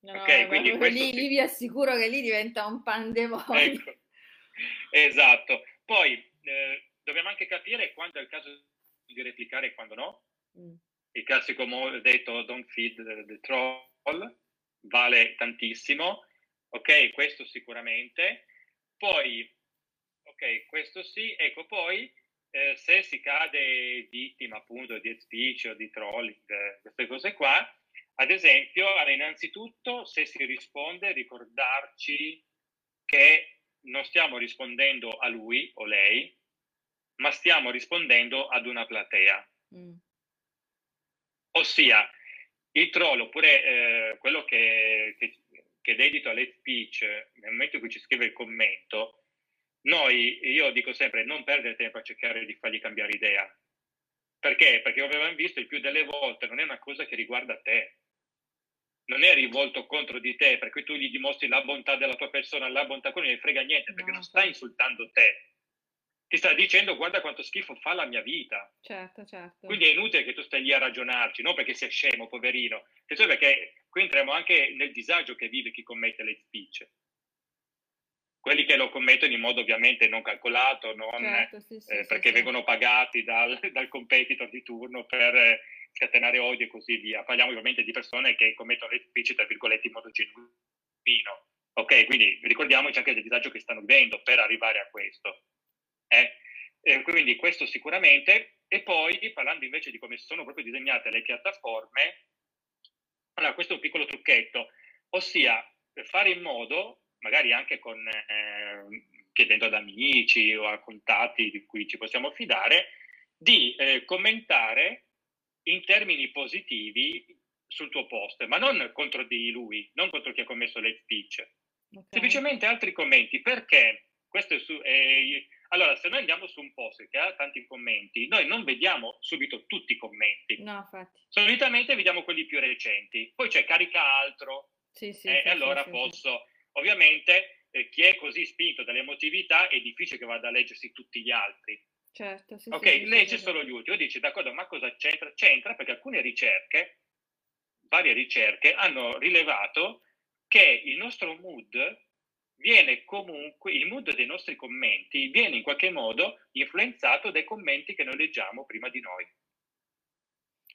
No, okay? Quindi lì, sì. lì, vi assicuro che lì diventa un pandemonio. Ecco. Esatto. Poi eh, dobbiamo anche capire quando è il caso di replicare e quando no. Mm. Il classico detto don't feed the troll, vale tantissimo, ok, questo sicuramente. Poi, ok, questo sì, ecco poi eh, se si cade vittima appunto di speech o di trolling, queste cose qua, ad esempio, innanzitutto se si risponde ricordarci che non stiamo rispondendo a lui o lei, ma stiamo rispondendo ad una platea. Mm. Ossia, il troll oppure eh, quello che, che, che dedito all'hate speech nel momento in cui ci scrive il commento, noi, io dico sempre, non perdere tempo a cercare di fargli cambiare idea. Perché? Perché come abbiamo visto, il più delle volte non è una cosa che riguarda te. Non è rivolto contro di te, per cui tu gli dimostri la bontà della tua persona, la bontà lui, non frega niente, perché no, non sta insultando te ti sta dicendo guarda quanto schifo fa la mia vita. Certo, certo. Quindi è inutile che tu stai lì a ragionarci, non perché sei scemo, poverino, perché qui entriamo anche nel disagio che vive chi commette le speech. Quelli che lo commettono in modo ovviamente non calcolato, non, certo, sì, sì, eh, perché sì, vengono pagati dal, dal, competitor di turno per eh, scatenare odio e così via. Parliamo ovviamente di persone che commettono le speech, tra virgolette, in modo genuino. Ok, quindi ricordiamoci anche del disagio che stanno vivendo per arrivare a questo. Eh? Eh, quindi questo sicuramente. E poi, parlando invece di come sono proprio disegnate le piattaforme, allora questo è un piccolo trucchetto, ossia fare in modo, magari anche con, eh, chiedendo ad amici o a contatti di cui ci possiamo fidare, di eh, commentare in termini positivi sul tuo post, ma non contro di lui, non contro chi ha commesso le speech, okay. semplicemente altri commenti. Perché? Questo è, su, è allora, se noi andiamo su un post che ha tanti commenti, noi non vediamo subito tutti i commenti. No, infatti. Solitamente vediamo quelli più recenti. Poi c'è carica altro. Sì, sì, eh, sì, e allora posso... Ovviamente eh, chi è così spinto dall'emotività è difficile che vada a leggersi tutti gli altri. Certo, sì, Ok, legge solo gli ultimi. Dice, d'accordo, ma cosa c'entra? C'entra perché alcune ricerche, varie ricerche, hanno rilevato che il nostro mood viene comunque, il mood dei nostri commenti viene in qualche modo influenzato dai commenti che noi leggiamo prima di noi.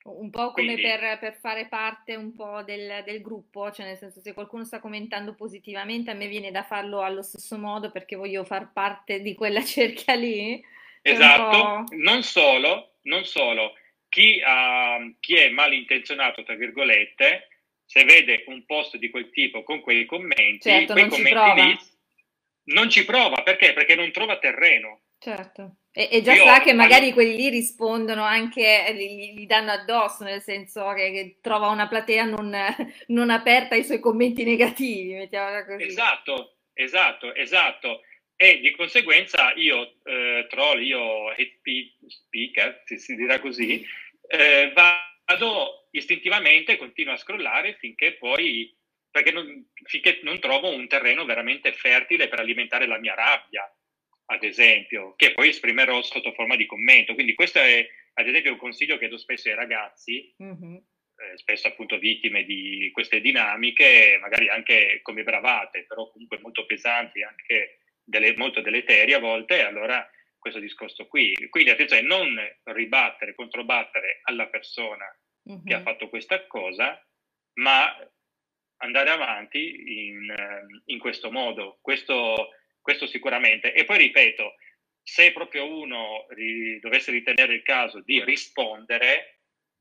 Un po' come Quindi, per, per, fare parte un po' del, del, gruppo, cioè nel senso se qualcuno sta commentando positivamente a me viene da farlo allo stesso modo perché voglio far parte di quella cerchia lì. Esatto, non solo, non solo, chi, uh, chi è malintenzionato, tra virgolette, se vede un post di quel tipo con quei commenti, certo, quei commenti lì non ci prova perché? Perché non trova terreno. Certo, e, e già Io, sa che magari allora... quelli lì rispondono anche, gli, gli danno addosso, nel senso che, che trova una platea non, non, aperta ai suoi commenti negativi, mettiamola così. Esatto, esatto, esatto. E di conseguenza io, eh, troll, io hate speaker, si, si dirà così, eh, vado istintivamente continuo a scrollare finché poi, perché non, finché non trovo un terreno veramente fertile per alimentare la mia rabbia, ad esempio, che poi esprimerò sotto forma di commento. Quindi questo è, ad esempio, un consiglio che do spesso ai ragazzi, mm-hmm. eh, spesso appunto vittime di queste dinamiche, magari anche come bravate, però comunque molto pesanti, anche delle, molto deleterie a volte, allora questo discorso qui. Quindi attenzione, non ribattere, controbattere alla persona mm-hmm. che ha fatto questa cosa, ma andare avanti in, in questo modo. Questo, questo sicuramente. E poi ripeto, se proprio uno ri, dovesse ritenere il caso di rispondere,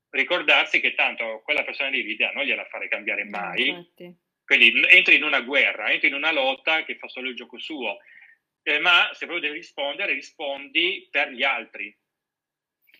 ricordarsi che tanto quella persona di l'idea non gliela fare cambiare mai. No, Quindi entri in una guerra, entri in una lotta che fa solo il gioco suo. Eh, ma se proprio devi rispondere, rispondi per gli altri.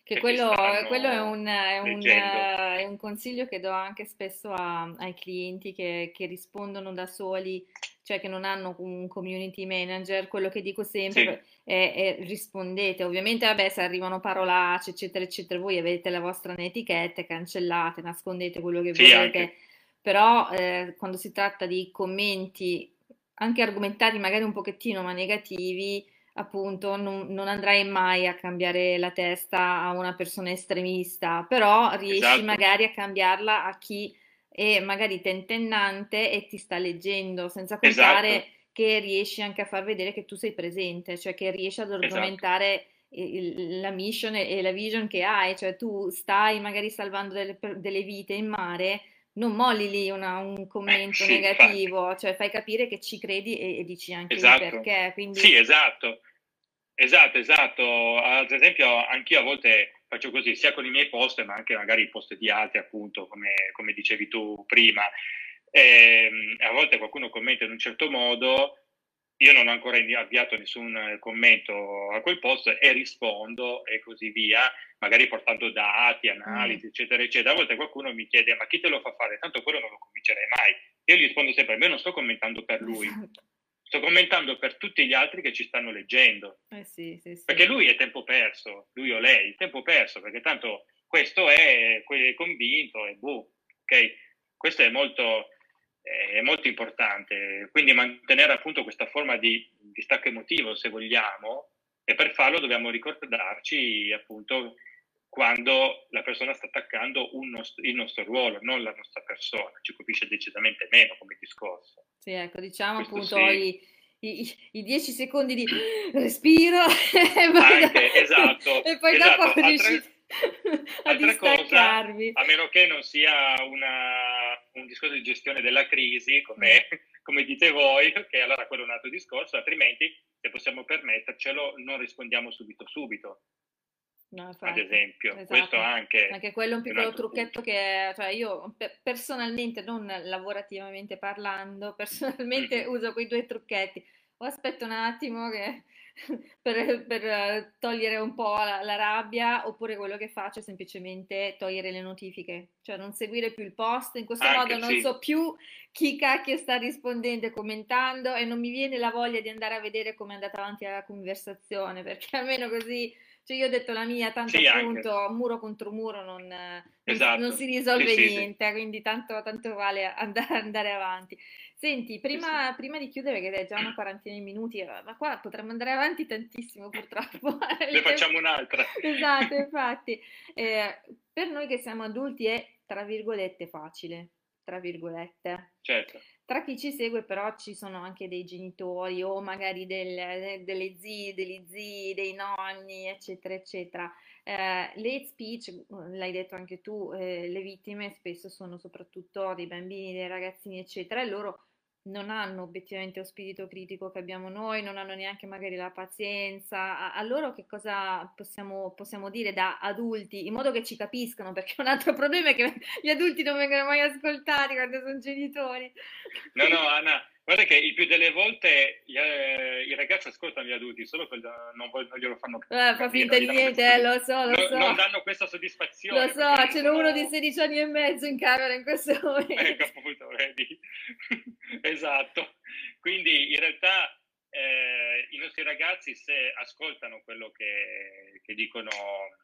Che quello, quello è, un, è, un, è, un, consiglio che do anche spesso a, ai clienti che, che, rispondono da soli, cioè che non hanno un community manager. Quello che dico sempre sì. è, è, rispondete. Ovviamente, vabbè, se arrivano parolacce, eccetera, eccetera, voi avete la vostra etichetta, cancellate, nascondete quello che sì, volete. Anche. Però eh, quando si tratta di commenti, anche argomentati magari un pochettino ma negativi, appunto non, non, andrai mai a cambiare la testa a una persona estremista, però riesci esatto. magari a cambiarla a chi è magari tentennante e ti sta leggendo, senza contare esatto. che riesci anche a far vedere che tu sei presente, cioè che riesci ad esatto. argomentare esatto. la mission e la vision che hai, cioè tu stai magari salvando delle, delle vite in mare, non molli lì una, un eh, commento eh, sì, negativo, infatti. cioè fai capire che ci credi e, e dici anche esatto. il perché. Quindi... Sì, esatto. Esatto, esatto. Ad esempio, anch'io a volte faccio così, sia con i miei post, ma anche magari i post di altri, appunto, come, come dicevi tu prima. E, ehm, a volte qualcuno commenta in un certo modo, io non ho ancora avviato nessun commento a quel post e rispondo e così via, magari portando dati, analisi, mm. eccetera, eccetera. A volte qualcuno mi chiede, ma chi te lo fa fare? Tanto quello non lo convincerei mai. Io gli rispondo sempre, io non sto commentando per lui. Esatto sto commentando per tutti gli altri che ci stanno leggendo. Eh sì, sì, sì. Perché lui è tempo perso, lui o lei, tempo perso, perché tanto questo è, è convinto e boh, ok? Questo è molto, è molto importante. Quindi mantenere appunto questa forma di distacco emotivo, se vogliamo, e per farlo dobbiamo ricordarci appunto quando la persona sta attaccando nostro, il nostro ruolo, non la nostra persona, ci colpisce decisamente meno come discorso. Sì, ecco, diciamo Questo appunto sì. i, i, i, dieci secondi di respiro e poi, Anche, da, esatto, e poi esatto. dopo riuscite a distaccarvi. Cosa, a meno che non sia una, un discorso di gestione della crisi, come, come dite voi, che allora quello è un altro discorso, altrimenti se possiamo permettercelo non rispondiamo subito subito No, ad esempio, esatto. questo anche, anche quello è un piccolo un trucchetto punto. che cioè io personalmente, non lavorativamente parlando, personalmente mm-hmm. uso quei due trucchetti. O aspetto un attimo che, per, per, togliere un po' la, la, rabbia, oppure quello che faccio è semplicemente togliere le notifiche, cioè non seguire più il post. In questo anche modo non sì. so più chi cacchio sta rispondendo e commentando e non mi viene la voglia di andare a vedere come è andata avanti la conversazione, perché almeno così cioè io ho detto la mia, tanto sì, appunto anche. muro contro muro non, esatto. non si risolve sì, niente, sì, quindi tanto, tanto, vale andare, andare avanti. Senti, prima, prima, di chiudere, che è già una quarantina di minuti, ma qua potremmo andare avanti tantissimo purtroppo. Ne facciamo un'altra. esatto, infatti. Eh, per noi che siamo adulti è, tra virgolette, facile, tra virgolette. Certo. Tra chi ci segue però ci sono anche dei genitori o magari del, delle zie, degli zii, dei nonni, eccetera, eccetera. Eh, l'hate speech, l'hai detto anche tu, eh, le vittime spesso sono soprattutto dei bambini, dei ragazzini, eccetera, e loro non hanno obiettivamente lo spirito critico che abbiamo noi, non hanno neanche magari la pazienza. A, a loro che cosa possiamo, possiamo, dire da adulti, in modo che ci capiscano, perché un altro problema è che gli adulti non vengono mai ascoltati quando sono genitori. No, no, Anna, Guarda che il più delle volte gli, eh, i ragazzi ascoltano gli adulti, solo che non, non glielo fanno eh, fa finta di niente, eh, lo so, lo non, so. Non danno questa soddisfazione. Lo so, ce n'è uno di 16 anni e mezzo in camera in questo momento. Ecco appunto, vedi. Esatto. Quindi in realtà eh, i nostri ragazzi se ascoltano quello che, che, dicono,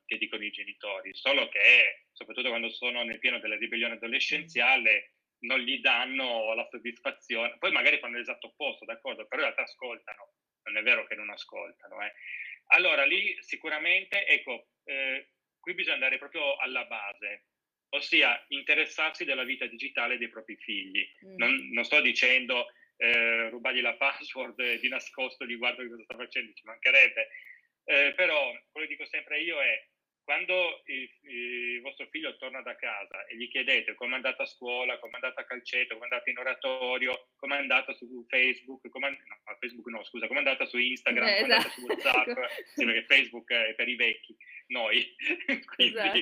che dicono i genitori, solo che soprattutto quando sono nel pieno della ribellione adolescenziale non gli danno la soddisfazione, poi magari fanno l'esatto opposto, d'accordo, però in realtà ascoltano, non è vero che non ascoltano. Eh. Allora lì sicuramente, ecco, eh, qui bisogna andare proprio alla base, ossia interessarsi della vita digitale dei propri figli. Mm. Non, non, sto dicendo eh, rubargli la password di nascosto, gli guardo cosa sta facendo, ci mancherebbe, Eh, però quello che dico sempre io è quando il, il, vostro figlio torna da casa e gli chiedete come è andata a scuola, come è andata a calcetto, come è andata in oratorio, come è andata su Facebook, come no, Facebook no, scusa, come è andata su Instagram, eh, come è andata su esatto. WhatsApp, sì, perché Facebook è per i vecchi, noi. quindi, esatto.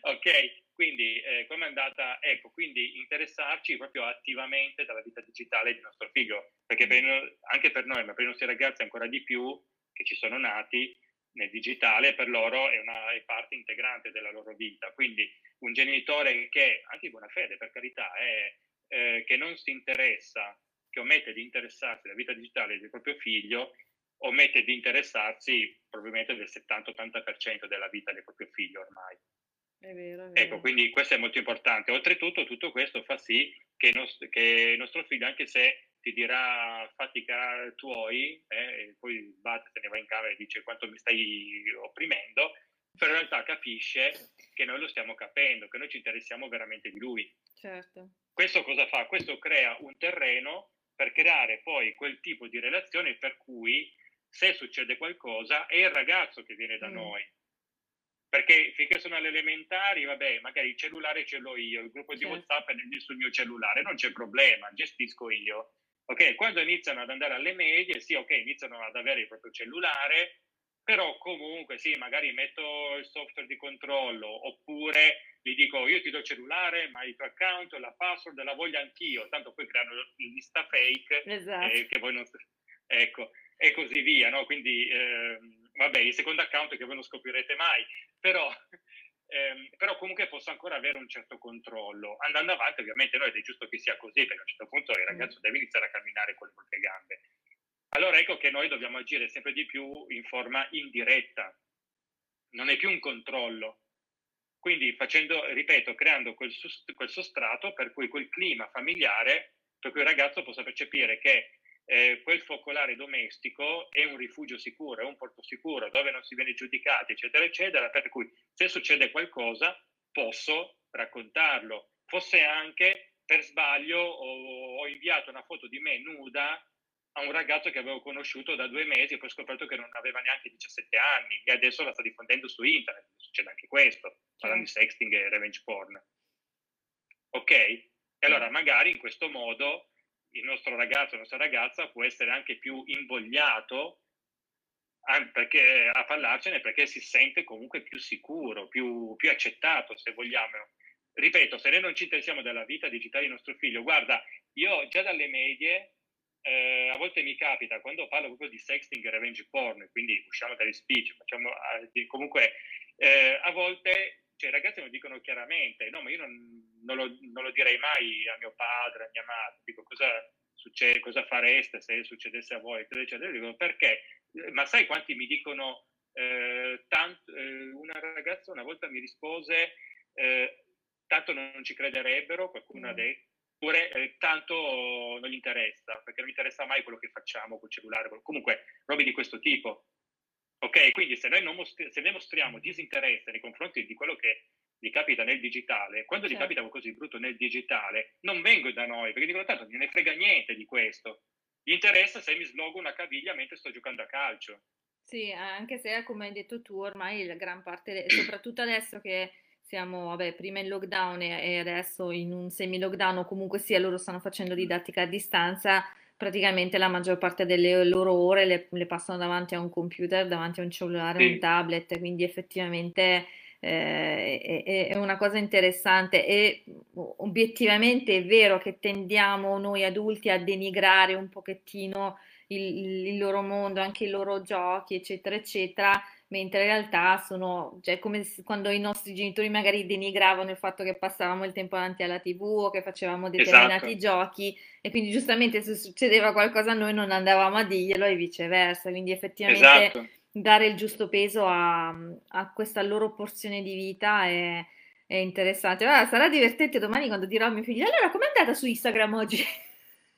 ok, quindi eh, come è andata, ecco, quindi interessarci proprio attivamente dalla vita digitale di nostro figlio, perché per, anche per noi, ma per i nostri ragazzi ancora di più, che ci sono nati, nel digitale per loro è una è parte integrante della loro vita. Quindi un genitore che, anche in buona fede per carità, è, eh, che non si interessa, che omette di interessarsi alla vita digitale del proprio figlio, omette di interessarsi probabilmente del 70-80% della vita del proprio figlio ormai. È vero, è vero. Ecco, quindi questo è molto importante. Oltretutto tutto questo fa sì che, nost- che il nostro figlio, anche se ti dirà fatti i canali tuoi eh, e poi sbatte, se ne va in camera e dice quanto mi stai opprimendo, però in realtà capisce che noi lo stiamo capendo, che noi ci interessiamo veramente di lui. Certo. Questo cosa fa? Questo crea un terreno per creare poi quel tipo di relazione per cui se succede qualcosa è il ragazzo che viene da mm. noi. Perché finché sono alle elementari, vabbè, magari il cellulare ce l'ho io, il gruppo di. WhatsApp è sul mio cellulare, non c'è problema, gestisco io. Ok, quando iniziano ad andare alle medie, sì, ok, iniziano ad avere il proprio cellulare, però comunque sì, magari metto il software di controllo oppure gli dico io ti do il cellulare, ma il tuo account, la password la voglio anch'io, tanto poi creano lista fake esatto. eh, che voi non... Ecco, e così via, no? Quindi, eh, vabbè, il secondo account che voi non scoprirete mai, però ehm, però comunque posso ancora avere un certo controllo. Andando avanti, ovviamente, noi è giusto che sia così, perché a un certo punto il ragazzo deve iniziare a camminare con le proprie gambe. Allora ecco che noi dobbiamo agire sempre di più in forma indiretta, non è più un controllo. Quindi facendo, ripeto, creando quel, quel sostrato per cui quel clima familiare, per cui il ragazzo possa percepire che eh, quel focolare domestico è un rifugio sicuro, è un porto sicuro dove non si viene giudicati, eccetera, eccetera, per cui se succede qualcosa posso raccontarlo. Fosse anche per sbaglio ho, ho inviato una foto di me nuda a un ragazzo che avevo conosciuto da due mesi e poi ho scoperto che non aveva neanche 17 anni e adesso la sta diffondendo su internet. Succede anche questo, parlando di sexting e revenge porn. Ok? E allora magari in questo modo il nostro ragazzo, la nostra ragazza può essere anche più invogliato perché, a parlarcene perché si sente comunque più sicuro, più, più accettato se vogliamo. Ripeto, se noi non ci interessiamo della vita digitale di nostro figlio, guarda, io già dalle medie eh, a volte mi capita quando parlo proprio di sexting e revenge porn, quindi usciamo dagli speech, facciamo eh, comunque eh, a volte cioè, i ragazzi mi dicono chiaramente, no, ma io non, non, lo, non, lo, direi mai a mio padre, a mia madre, dico cosa, succede, cosa fareste se succedesse a voi, eccetera, eccetera. Dico, perché? Ma sai quanti mi dicono, eh, tanto, eh, una ragazza una volta mi rispose, eh, tanto non ci crederebbero, qualcuno mm. ha detto, oppure eh, tanto non gli interessa, perché non interessa mai quello che facciamo col cellulare, comunque robe di questo tipo. Ok, quindi se noi, mostri- se noi mostriamo disinteresse nei confronti di quello che gli capita nel digitale, quando certo. gli capita qualcosa di brutto nel digitale, non vengo da noi, perché dicono tanto non ne frega niente di questo. Gli interessa se mi slogo una caviglia mentre sto giocando a calcio. Sì, anche se come hai detto tu, ormai la gran parte, soprattutto adesso che siamo, vabbè, prima in lockdown e adesso in un semi-lockdown o comunque sia loro stanno facendo didattica a distanza, praticamente la maggior parte delle loro ore le, le passano davanti a un computer, davanti a un cellulare, sì. un tablet, quindi effettivamente eh, è, è, una cosa interessante e obiettivamente è vero che tendiamo noi adulti a denigrare un pochettino il, il loro mondo, anche i loro giochi, eccetera, eccetera, mentre in realtà sono, cioè, come quando i nostri genitori magari denigravano il fatto che passavamo il tempo davanti alla tv o che facevamo determinati esatto. giochi e quindi giustamente se succedeva qualcosa a noi non andavamo a dirglielo e viceversa, quindi effettivamente esatto. dare il giusto peso a, a, questa loro porzione di vita è, è interessante. Allora, sarà divertente domani quando dirò a mio figlio, allora com'è andata su Instagram oggi?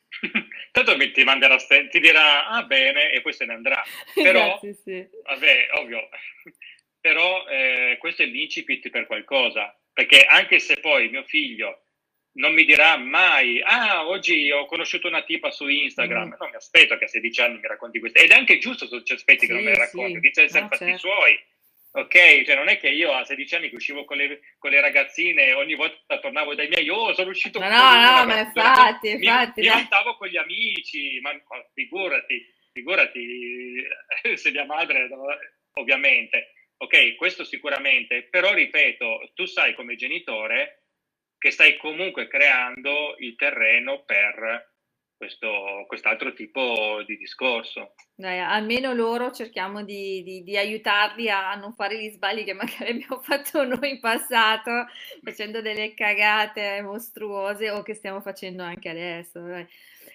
Tanto ti manderà, ti dirà, ah bene, e poi se ne andrà. Però, Grazie, sì. vabbè, ovvio, però eh, questo è l'incipit per qualcosa, perché anche se poi mio figlio non mi dirà mai, ah, oggi ho conosciuto una tipa su Instagram. Mm. Non mi aspetto che a 16 anni mi racconti questo. Ed è anche giusto se ci aspetti sì, che non me le racconti, sì. inizia a essere no, fatti certo. suoi. Ok, cioè non è che io a 16 anni che uscivo con le, con le ragazzine ogni volta tornavo dai miei, oh sono uscito no, con No, no, ma infatti, mi, infatti. Mi andavo con gli amici, ma, figurati, figurati se mia madre, ovviamente. Ok, questo sicuramente, però ripeto, tu sai come genitore che stai comunque creando il terreno per questo, quest'altro tipo di discorso. Dai, almeno loro cerchiamo di, di, di, aiutarli a non fare gli sbagli che magari abbiamo fatto noi in passato, facendo delle cagate mostruose o che stiamo facendo anche adesso.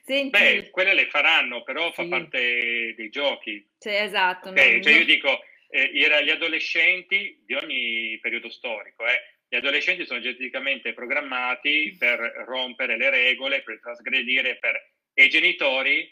Senti... Beh, quelle le faranno, però sì. fa parte dei giochi. Sì, esatto. Okay? Non... Cioè io dico, eh, gli adolescenti di ogni periodo storico, eh, gli adolescenti sono geneticamente programmati per rompere le regole, per trasgredire, per... e i genitori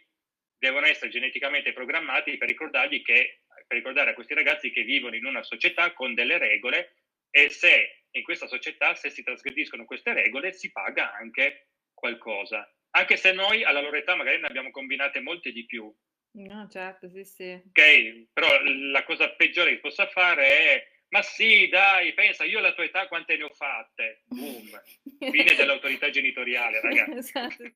devono essere geneticamente programmati per ricordargli che, per ricordare a questi ragazzi che vivono in una società con delle regole e se in questa società, se si trasgrediscono queste regole, si paga anche qualcosa. Anche se noi alla loro età magari ne abbiamo combinate molte di più. No, certo, sì, sì. Ok, però la cosa peggiore che possa fare è ma sì, dai, pensa, io alla tua età quante ne ho fatte? Boom. Fine dell'autorità genitoriale, ragazzi. esatto.